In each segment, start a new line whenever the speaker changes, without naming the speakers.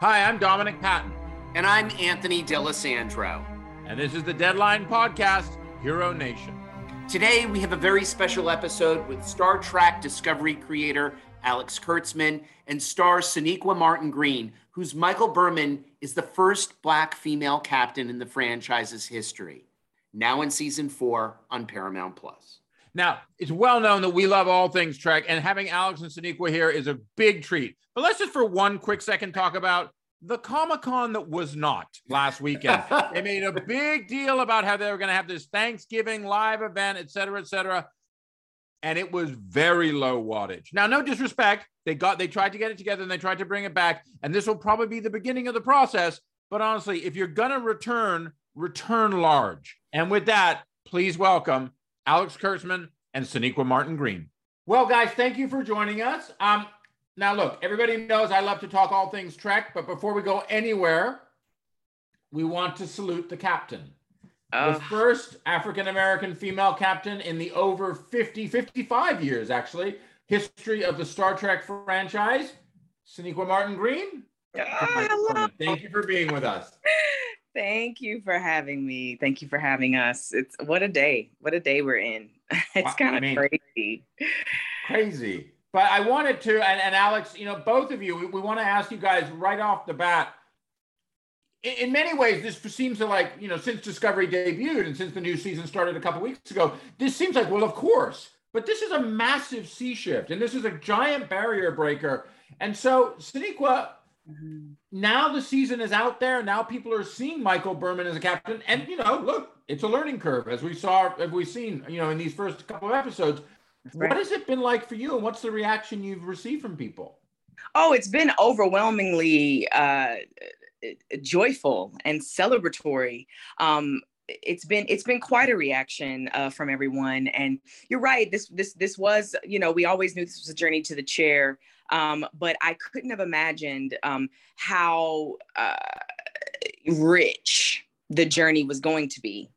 Hi, I'm Dominic Patten.
And I'm Anthony D'Alessandro.
And this is the Deadline Podcast, Hero Nation.
Today, we have a very special episode with Star Trek Discovery creator Alex Kurtzman and star Sonequa Martin Green, whose Michael Burnham is the first Black female captain in the franchise's history. Now in season four on Paramount Plus.
Now, it's well known that we love all things Trek, and having Alex and Sonequa here is a big treat. But let's just for one quick second talk about the Comic Con that was not last weekend. they made a big deal about how they were going to have this Thanksgiving live event, et cetera, et cetera. And it was very low wattage. Now, no disrespect. They got they tried to get it together and they tried to bring it back. And this will probably be the beginning of the process. But honestly, if you're gonna return, return large. And with that, please welcome Alex Kurtzman and Sonequa Martin Green. Well, guys, thank you for joining us. Um, now, look, everybody knows I love to talk all things Trek, but before we go anywhere, we want to salute the captain. Oh. The first African American female captain in the over 50, 55 years, actually, history of the Star Trek franchise. Sonequa Martin Green.
Oh,
Thank you for being with us.
Thank you for having me. Thank you for having us. It's what a day. What a day we're in. It's kind of I mean, crazy.
Crazy. But I wanted to, and, and Alex, you know, both of you, we, we want to ask you guys right off the bat. In, in, many ways, this seems to like, you know, since Discovery debuted and since the new season started a couple weeks ago, this seems like, well, of course. But this is a massive sea shift, and this is a giant barrier breaker. And so, Sonequa, mm-hmm. now the season is out there. Now people are seeing Michael Burnham as a captain, and you know, look, it's a learning curve, as we saw, as we've seen, you know, in these first couple of episodes. Right. What has it been like for you, and what's the reaction you've received from people?
Oh, it's been overwhelmingly uh, joyful and celebratory. Um, it's been it's been quite a reaction uh, from everyone, and you're right. This this this was you know we always knew this was a journey to the chair, um, but I couldn't have imagined um, how uh, rich the journey was going to be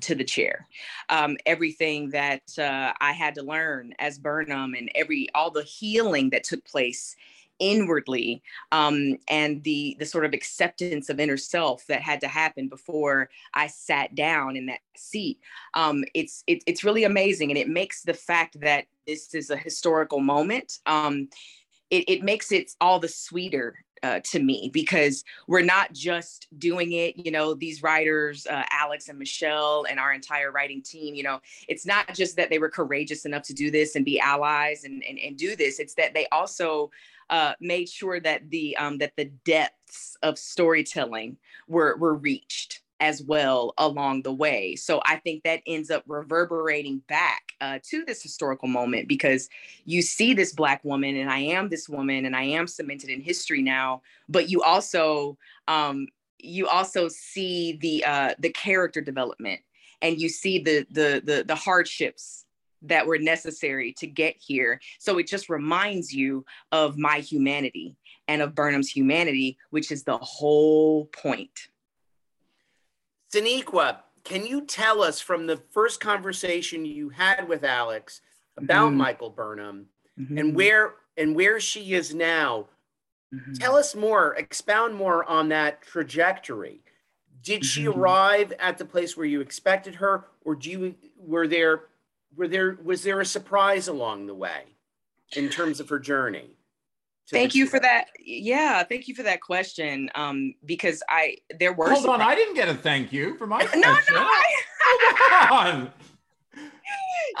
to the chair. Um, everything that uh, I had to learn as Burnham and every all the healing that took place inwardly um, and the the sort of acceptance of inner self that had to happen before I sat down in that seat. Um, it's it, it's really amazing, and it makes the fact that this is a historical moment. Um, it, it makes it all the sweeter uh, to me because we're not just doing it you know these writers uh, alex and michelle and our entire writing team you know it's not just that they were courageous enough to do this and be allies and, and, and do this. It's that they also uh, made sure that the um, that the depths of storytelling were were reached as well along the way. So I think that ends up reverberating back uh, to this historical moment because you see this Black woman, and I am this woman, and I am cemented in history now. But you also um, you also see the uh, the character development, and you see the the the, the hardships that were necessary to get here. So it just reminds you of my humanity and of Burnham's humanity, which is the whole point.
Sonequa, can you tell us from the first conversation you had with Alex about mm-hmm. Michael Burnham mm-hmm. and where and where she is now? Mm-hmm. Tell us more, expound more on that trajectory. Did she mm-hmm. arrive at the place where you expected her, or do you were there were there was there a surprise along the way in terms of her journey?
Thank you for that. Yeah, thank you for that question. Um, because I there were.
Hold on, I didn't get a thank you for my question.
No, no, I,
Come on.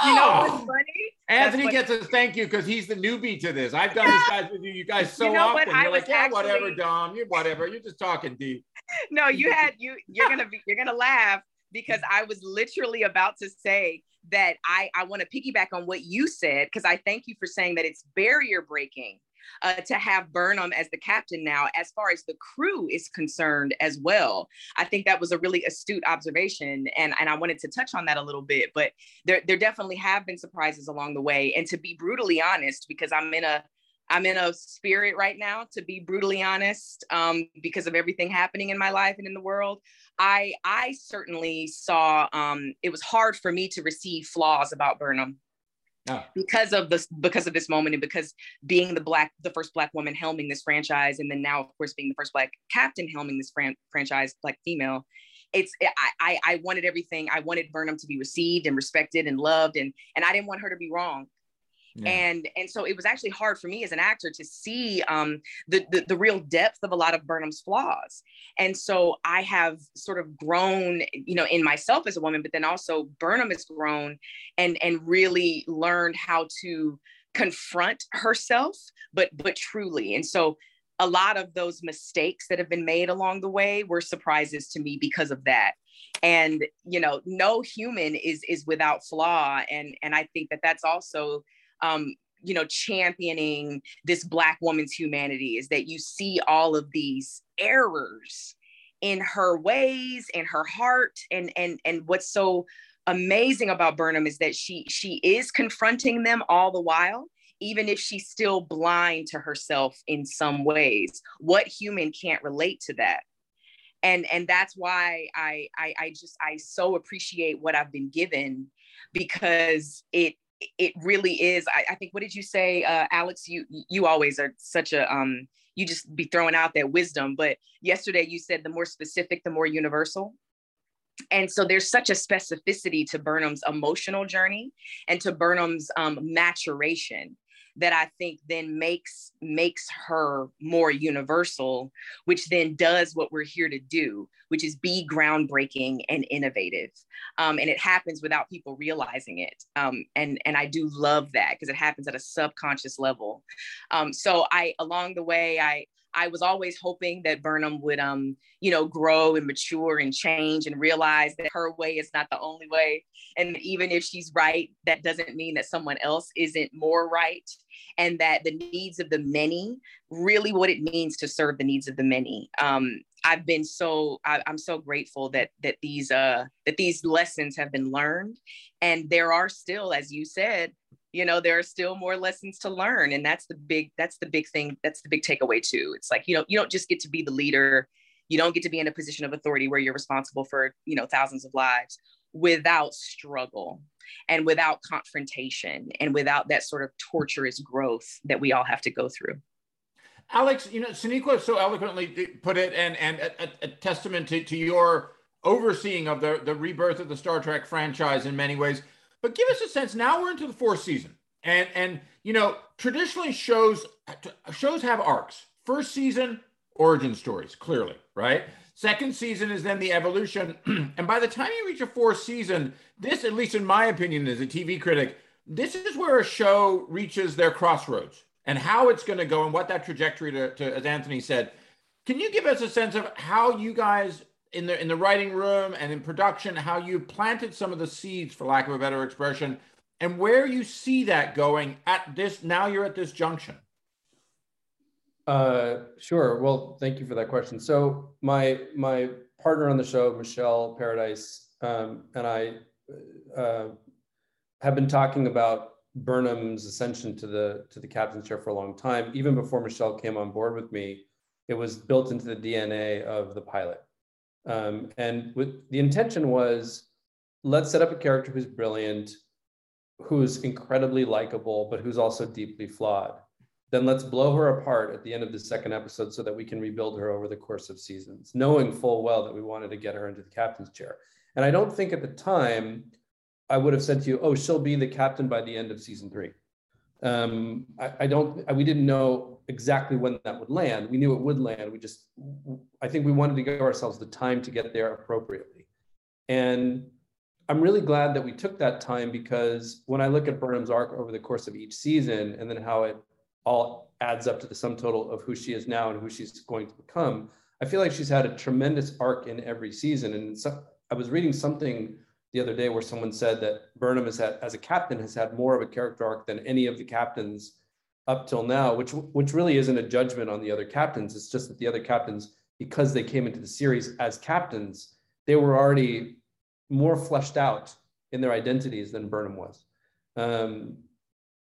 You know what's oh. funny?
Anthony gets a thank you because he's the newbie to this. I've done yeah. this guys with you, you guys so you know often. You're like, yeah, actually... whatever, Dom. you're whatever. You're just talking deep.
No, you had you. You're gonna be. You're gonna laugh because I was literally about to say that I I want to piggyback on what you said because I thank you for saying that it's barrier breaking uh, to have Burnham as the captain now, as far as the crew is concerned as well. I think that was a really astute observation. And, and I wanted to touch on that a little bit, but there, there definitely have been surprises along the way. And to be brutally honest, because I'm in a I'm in a spirit right now, to be brutally honest, um, because of everything happening in my life and in the world. I I certainly saw um, it was hard for me to receive flaws about Burnham Oh. because of this because of this moment and because being the black the first black woman helming this franchise and then now of course being the first black captain helming this fran- franchise black female it's I, I wanted everything i wanted burnham to be received and respected and loved and and i didn't want her to be wrong yeah. And and so it was actually hard for me as an actor to see um, the, the, the real depth of a lot of Burnham's flaws. And so I have sort of grown, you know, in myself as a woman, but then also Burnham has grown and and really learned how to confront herself, but but truly. And so a lot of those mistakes that have been made along the way were surprises to me because of that and you know no human is is without flaw and and i think that that's also um, you know championing this black woman's humanity is that you see all of these errors in her ways in her heart and and and what's so amazing about burnham is that she she is confronting them all the while even if she's still blind to herself in some ways. What human can't relate to that? And and that's why I, I i just i so appreciate what i've been given because it it really is. I, I, think. What did you say, uh, Alex? You you always are such a um. You just be throwing out that wisdom. But yesterday you said the more specific, the more universal. And so there's such a specificity to Burnham's emotional journey and to Burnham's um, maturation that I think then makes makes her more universal, which then does what we're here to do, which is be groundbreaking and innovative. Um, and it happens without people realizing it. Um, and and I do love that because it happens at a subconscious level. Um, so I along the way I I was always hoping that Burnham would, um, you know, grow and mature and change and realize that her way is not the only way. And even if she's right, that doesn't mean that someone else isn't more right. And that the needs of the many, really what it means to serve the needs of the many. Um, I've been so I, am so grateful that that these uh that these lessons have been learned, and there are still, as you said, you know there are still more lessons to learn and that's the big that's the big thing that's the big takeaway too. It's like you know you don't just get to be the leader. You don't get to be in a position of authority where you're responsible for you know thousands of lives without struggle and without confrontation and without that sort of torturous growth that we all have to go through.
Alex you know Sonequa so eloquently put it and and a, a testament to, to your overseeing of the the rebirth of the star trek franchise in many ways but give us a sense. Now we're into the fourth season, and and you know traditionally shows shows have arcs. First season, origin stories, clearly, right? Second season is then the evolution, and by the time you reach a fourth season, this, at least in my opinion, as a TV critic, this is where a show reaches their crossroads and how it's going to go and what that trajectory to, to, as Anthony said. Can you give us a sense of how you guys in the in the writing room and in production how you planted some of the seeds for lack of a better expression and where you see that going at this now you're at this junction.
Uh, sure. Well thank you for that question. So my my partner on the show michelle paradise um, and i uh, have been talking about burnham's ascension to the to the captain's chair for a long time. Even before michelle came on board with me it was built into the dna of the pilot um, and with, the intention was let's set up a character who's brilliant, who's incredibly likable, but who's also deeply flawed. Then let's blow her apart at the end of the second episode so that we can rebuild her over the course of seasons, knowing full well that we wanted to get her into the captain's chair. And I don't think at the time I would have said to you, oh, she'll be the captain by the end of season three. Um, I, I, don't, we didn't know exactly when that would land. We knew it would land. We just, I think we wanted to give ourselves the time to get there appropriately. And I'm really glad that we took that time because when I look at Burnham's arc over the course of each season and then how it all adds up to the sum total of who she is now and who she's going to become, I feel like she's had a tremendous arc in every season. And so, I was reading something the other day where someone said that Burnham has had, as a captain, has had more of a character arc than any of the captains up till now, which which really isn't a judgment on the other captains. It's just that the other captains, because they came into the series as captains, they were already more fleshed out in their identities than Burnham was. Um,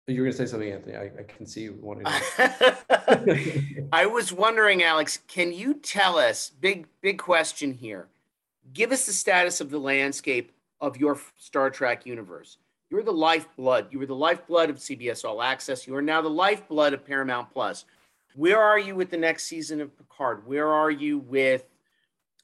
you were going to say something, Anthony. I, I can see you wanting.
To... I was wondering, Alex, can you tell us? Big big question here. Give us the status of the landscape of your Star Trek universe. You're the lifeblood. You were the lifeblood of CBS All Access. You are now the lifeblood of Paramount Plus. Where are you with the next season of Picard? Where are you with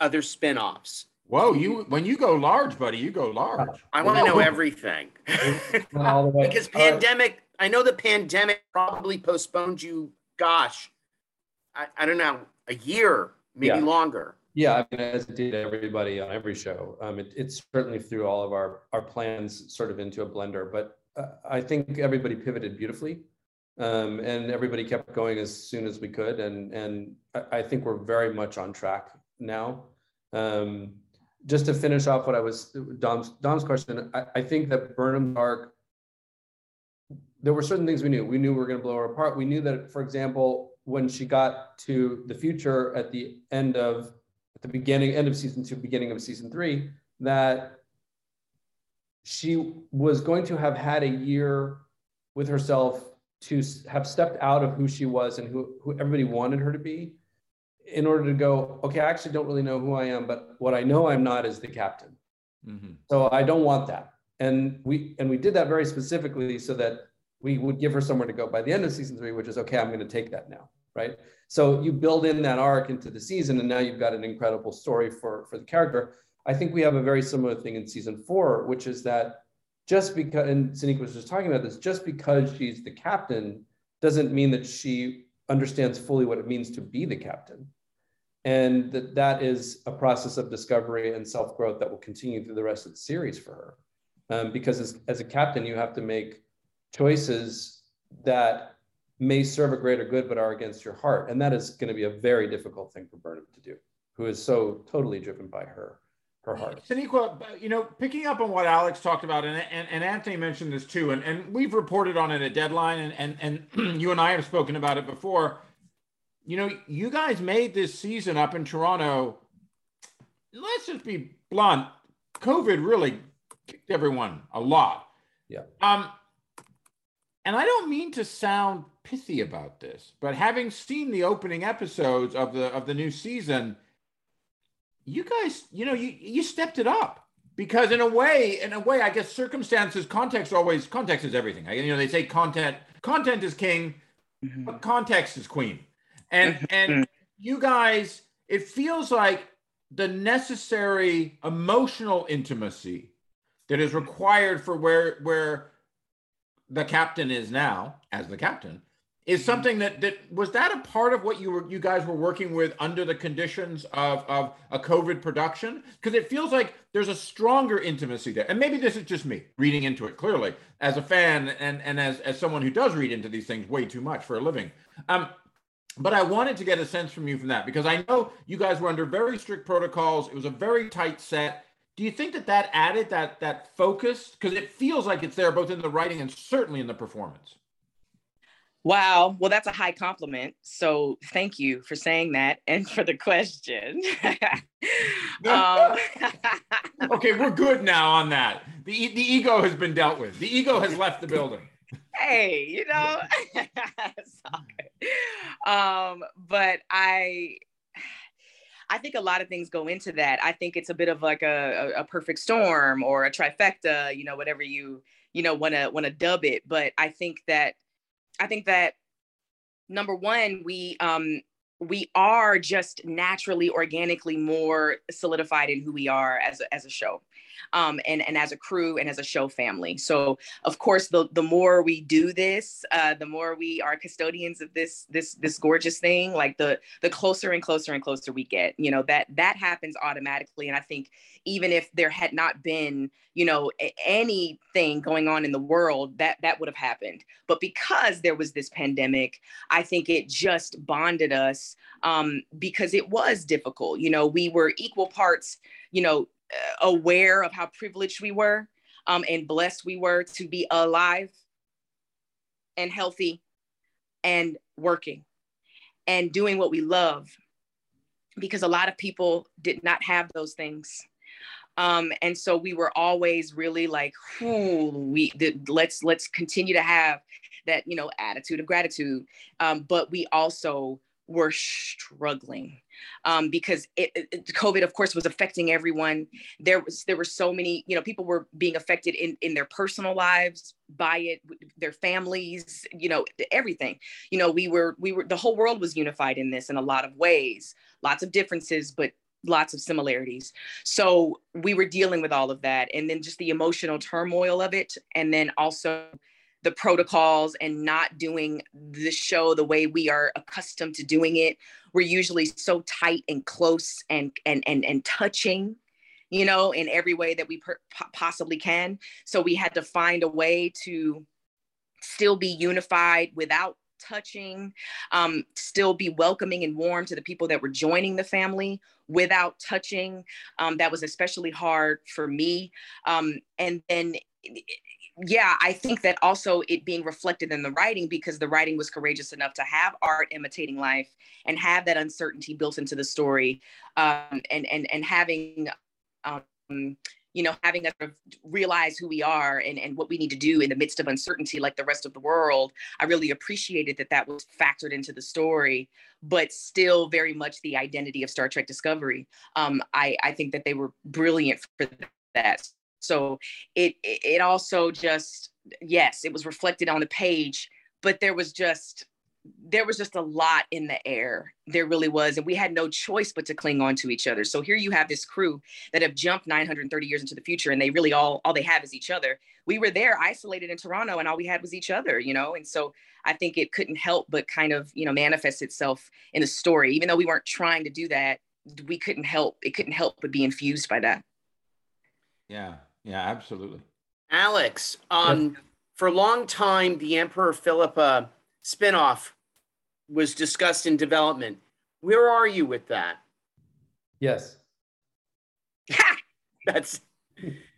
other spin-offs?
Whoa, you when you go large, buddy, you go large.
I want to know everything. because pandemic, I know the pandemic probably postponed you, gosh, I, I don't know, a year, maybe yeah. longer.
Yeah, I mean, as it did everybody on every show, um, it, it certainly threw all of our our plans sort of into a blender. But uh, I think everybody pivoted beautifully, um, and everybody kept going as soon as we could. And and I, think we're very much on track now. Um, just to finish off what I was Dom's Dom's question, I, I think that Burnham arc. There were certain things we knew. We knew we were going to blow her apart. We knew that, for example, when she got to the future at the end of at the beginning, end of season two, beginning of season three, that she was going to have had a year with herself to have stepped out of who she was and who, who everybody wanted her to be in order to go, okay, I actually don't really know who I am, but what I know I'm not is the captain. Mm-hmm. So I don't want that. And we and we did that very specifically so that we would give her somewhere to go by the end of season three, which is okay, I'm going to take that now right? So you build in that arc into the season, and now you've got an incredible story for, for the character. I think we have a very similar thing in season four, which is that just because, and Sonequa was just talking about this, just because she's the captain doesn't mean that she understands fully what it means to be the captain. And that that is a process of discovery and self growth that will continue through the rest of the series for her. Um, because as, as a captain, you have to make choices that may serve a greater good but are against your heart. And that is going to be a very difficult thing for Burnham to do, who is so totally driven by her her heart.
Sonequa, you know, picking up on what Alex talked about, and, and, and Anthony mentioned this too, and, and we've reported on it at Deadline, and, and, and you and I have spoken about it before. You know, you guys made this season up in Toronto. Let's just be blunt. COVID really kicked everyone a lot.
Yeah.
Um, and I don't mean to sound pithy about this, but having seen the opening episodes of the of the new season, you guys, you know, you you stepped it up because in a way, in a way, I guess circumstances, context always context is everything. I, you know, they say content content is king, mm-hmm. but context is queen, and mm-hmm. and you guys, it feels like the necessary emotional intimacy that is required for where where the captain is now as the captain is something that that was that a part of what you were you guys were working with under the conditions of of a covid production because it feels like there's a stronger intimacy there and maybe this is just me reading into it clearly as a fan and and as as someone who does read into these things way too much for a living um but I wanted to get a sense from you from that because I know you guys were under very strict protocols. It was a very tight set. Do you think that that added that that focus because it feels like it's there both in the writing and certainly in the performance?
Wow. Well, that's a high compliment. So thank you for saying that and for the question.
um, okay, we're good now on that. The, the ego has been dealt with, the ego has left the building.
Hey, you know, um, but I, I think a lot of things go into that. I think it's a bit of like a, a, a perfect storm or a trifecta, you know, whatever you, you know, want to want to dub it. But I think that I think that number one, we um, we are just naturally, organically more solidified in who we are as a, as a show um, and, and as a crew and as a show family. So of course, the, the more we do this, uh, the more we are custodians of this, this, this gorgeous thing, like the, the closer and closer and closer we get, you know, that, that happens automatically. And I think even if there had not been, you know, anything going on in the world, that, that would have happened. But because there was this pandemic, I think it just bonded us um, because it was difficult. You know, we were equal parts, you know, aware of how privileged we were um, and blessed we were to be alive and healthy and working and doing what we love because a lot of people did not have those things. Um, and so we were always really like we let's let's continue to have that you know attitude of gratitude. Um, but we also were struggling um, because it, it, COVID, of course, was affecting everyone. There was there were so many, you know, people were being affected in in their personal lives by it, their families, you know, everything. You know, we were we were the whole world was unified in this in a lot of ways, lots of differences, but lots of similarities. So we were dealing with all of that, and then just the emotional turmoil of it, and then also the protocols and not doing the show the way we are accustomed to doing it. We're usually so tight and close and and and and touching, you know, in every way that we per- possibly can. So we had to find a way to still be unified without touching, um, still be welcoming and warm to the people that were joining the family without touching. Um, that was especially hard for me. Um, and then yeah, I think that also it being reflected in the writing because the writing was courageous enough to have art imitating life and have that uncertainty built into the story, um, and and and having, um, you know, having us realize who we are and and what we need to do in the midst of uncertainty, like the rest of the world. I really appreciated that that was factored into the story, but still very much the identity of Star Trek Discovery. Um, I I think that they were brilliant for that so it it also just yes, it was reflected on the page, but there was just there was just a lot in the air. There really was. And we had no choice but to cling on to each other. So here you have this crew that have jumped 930 years into the future and they really all all they have is each other. We were there isolated in Toronto and all we had was each other, you know? And so I think it couldn't help but kind of, you know, manifest itself in the story. Even though we weren't trying to do that, we couldn't help it couldn't help but be infused by that.
Yeah. Yeah, absolutely.
Alex, um, for a long time, the Emperor Philippa spinoff was discussed in development. Where are you with that?
Yes.
That's.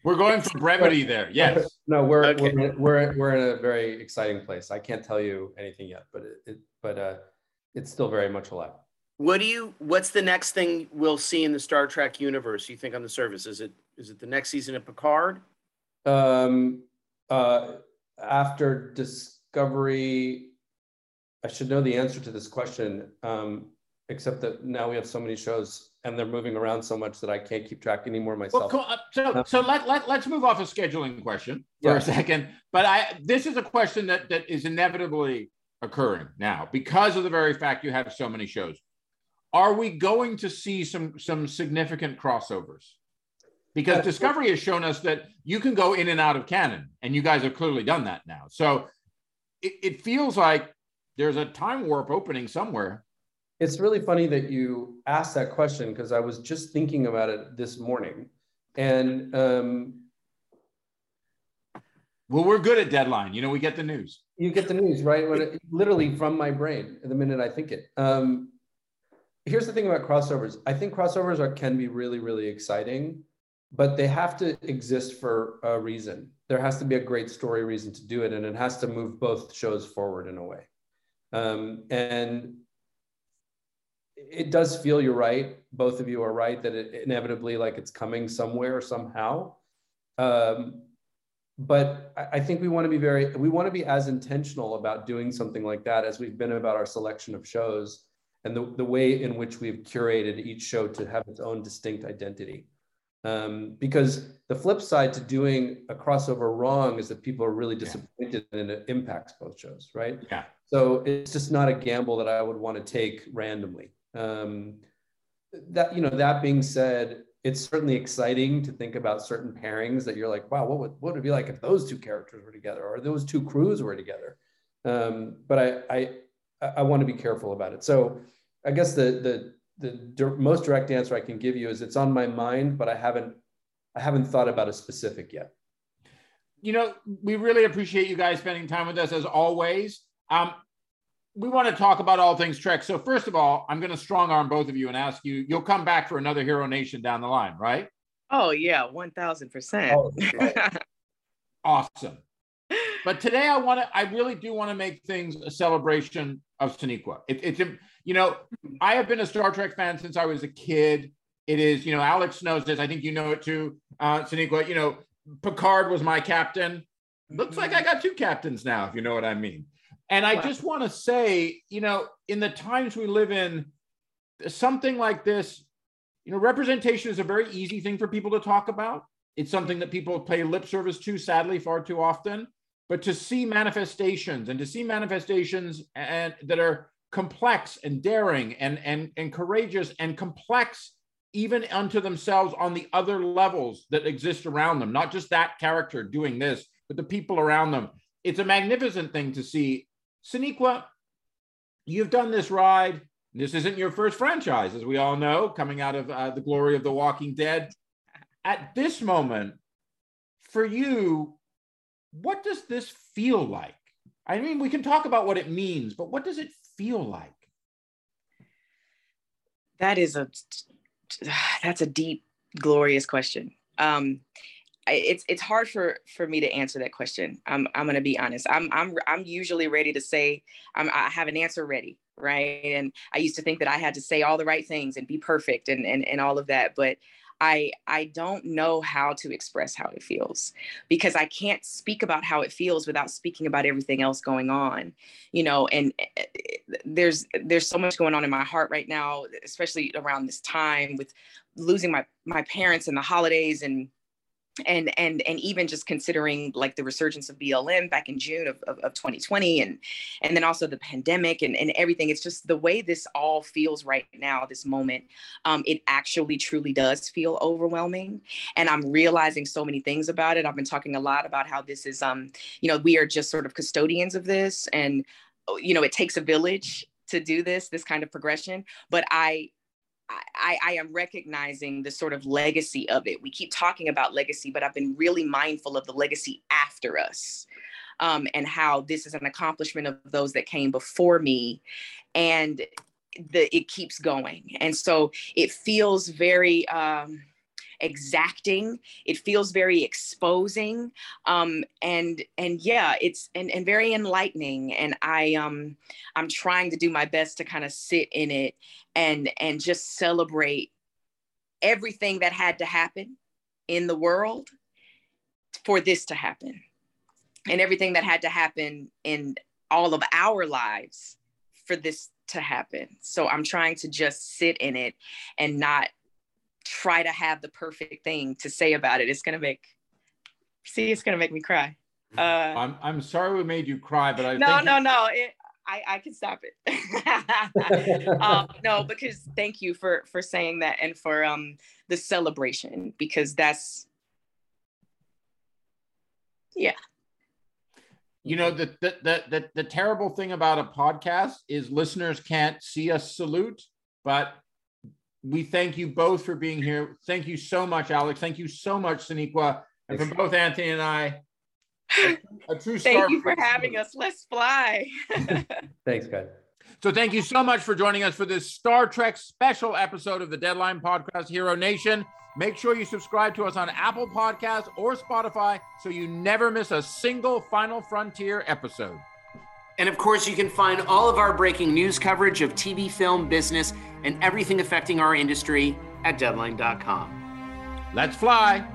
We're going for brevity there. Yes.
No, we're okay. we're, we're we're in a very exciting place. I can't tell you anything yet, but it, it but uh, it's still very much alive.
What do you? What's the next thing we'll see in the Star Trek universe? You think on the surface? Is it is it the next season of Picard?
Um, uh, after Discovery, I should know the answer to this question. Um, except that now we have so many shows and they're moving around so much that I can't keep track anymore myself.
Well, so so let, let, let's move off a scheduling question for yeah. a second. But I this is a question that, that is inevitably occurring now because of the very fact you have so many shows are we going to see some some significant crossovers? Because Discovery has shown us that you can go in and out of canon, and you guys have clearly done that now. So it, it feels like there's a time warp opening somewhere.
It's really funny that you asked that question because I was just thinking about it this morning. And um,
well, we're good at deadline. You know, we get the news.
You get the news, right? When it, literally from my brain the minute I think it. Um, here's the thing about crossovers. I think crossovers are can be really, really exciting, but they have to exist for a reason. There has to be a great story reason to do it, and it has to move both shows forward in a way. Um, and it does feel you're right. Both of you are right that it inevitably like it's coming somewhere somehow. Um, but I think we want to be very we want to be as intentional about doing something like that as we've been about our selection of shows and the, the way in which we've curated each show to have its own distinct identity. Um, because the flip side to doing a crossover wrong is that people are really disappointed yeah. and it impacts both shows, right?
Yeah.
So it's just not a gamble that I would want to take randomly. Um, that you know, that being said, it's certainly exciting to think about certain pairings that you're like, wow, what would what would it be like if those two characters were together or those two crews were together? Um, but I, I I want to be careful about it. So I guess the the the most direct answer I can give you is it's on my mind, but I haven't I haven't thought about a specific yet.
You know, we really appreciate you guys spending time with us as always. Um, we want to talk about all things Trek. So first of all, I'm going to strong arm both of you and ask you. You'll come back for another Hero Nation down the line, right?
Oh yeah, one thousand percent. Oh,
awesome. But today I want to. I really do want to make things a celebration of Sonequa. It, it's you know I have been a Star Trek fan since I was a kid. It is you know Alex knows this. I think you know it too, uh, Sonequa. You know Picard was my captain. Looks like I got two captains now, if you know what I mean. And I just want to say, you know, in the times we live in, something like this, you know, representation is a very easy thing for people to talk about. It's something that people pay lip service to, sadly, far too often. But to see manifestations and to see manifestations and that are complex and daring and and and courageous and complex even unto themselves on the other levels that exist around them, not just that character doing this, but the people around them. It's a magnificent thing to see. Sonequa, you've done this ride. This isn't your first franchise, as we all know, coming out of uh, the glory of The Walking Dead. At this moment, for you, what does this feel like? I mean, we can talk about what it means, but what does it feel like?
That is a that's a deep, glorious question. Um, it's it's hard for for me to answer that question. I'm I'm gonna be honest. I'm I'm I'm usually ready to say I'm, I have an answer ready, right? And I used to think that I had to say all the right things and be perfect and and and all of that, but I I don't know how to express how it feels because I can't speak about how it feels without speaking about everything else going on, you know. And eh, eh, there's there's so much going on in my heart right now, especially around this time with losing my my parents and the holidays and and and and even just considering like the resurgence of blm back in june of, of, of, 2020 and and then also the pandemic and, and everything it's just the way this all feels right now this moment um, it actually truly does feel overwhelming and i'm realizing so many things about it. I've been talking a lot about how this is um you know we are just sort of custodians of this and you know it takes a village to do this this kind of progression but i I, I, am recognizing the sort of legacy of it. We keep talking about legacy, but I've been really mindful of the legacy after us um, and how this is an accomplishment of those that came before me. And the, it keeps going. And so it feels very, um, exacting. It feels very exposing. Um, and and yeah it's and, and very enlightening. And i um i'm trying to do my best to kind of sit in it and and just celebrate everything that had to happen in the world for this to happen. And everything that had to happen in all of our lives for this to happen. So i'm trying to just sit in it and not try to have the perfect thing to say about it. It's gonna make see, it's gonna make me cry.
Uh, I'm I'm sorry we made you cry, but I
no no no. It, I, I can stop it. um, no, because thank you for for saying that and for um the celebration because that's yeah.
You know the the the the, the terrible thing about a podcast is listeners can't see us salute, but we thank you both for being here. Thank you so much, Alex. Thank you so much, Sonequa. And from both Anthony and I,
a, a true star. Thank you for having us. Let's fly.
Thanks, guys.
So thank you so much for joining us for this Star Trek special episode of the Deadline Podcast Hero Nation. Make sure you subscribe to us on Apple Podcasts or Spotify so you never miss a single Final Frontier episode.
And of course, you can find all of our breaking news coverage of TV, film, business, and everything affecting our industry at deadline.com.
Let's fly.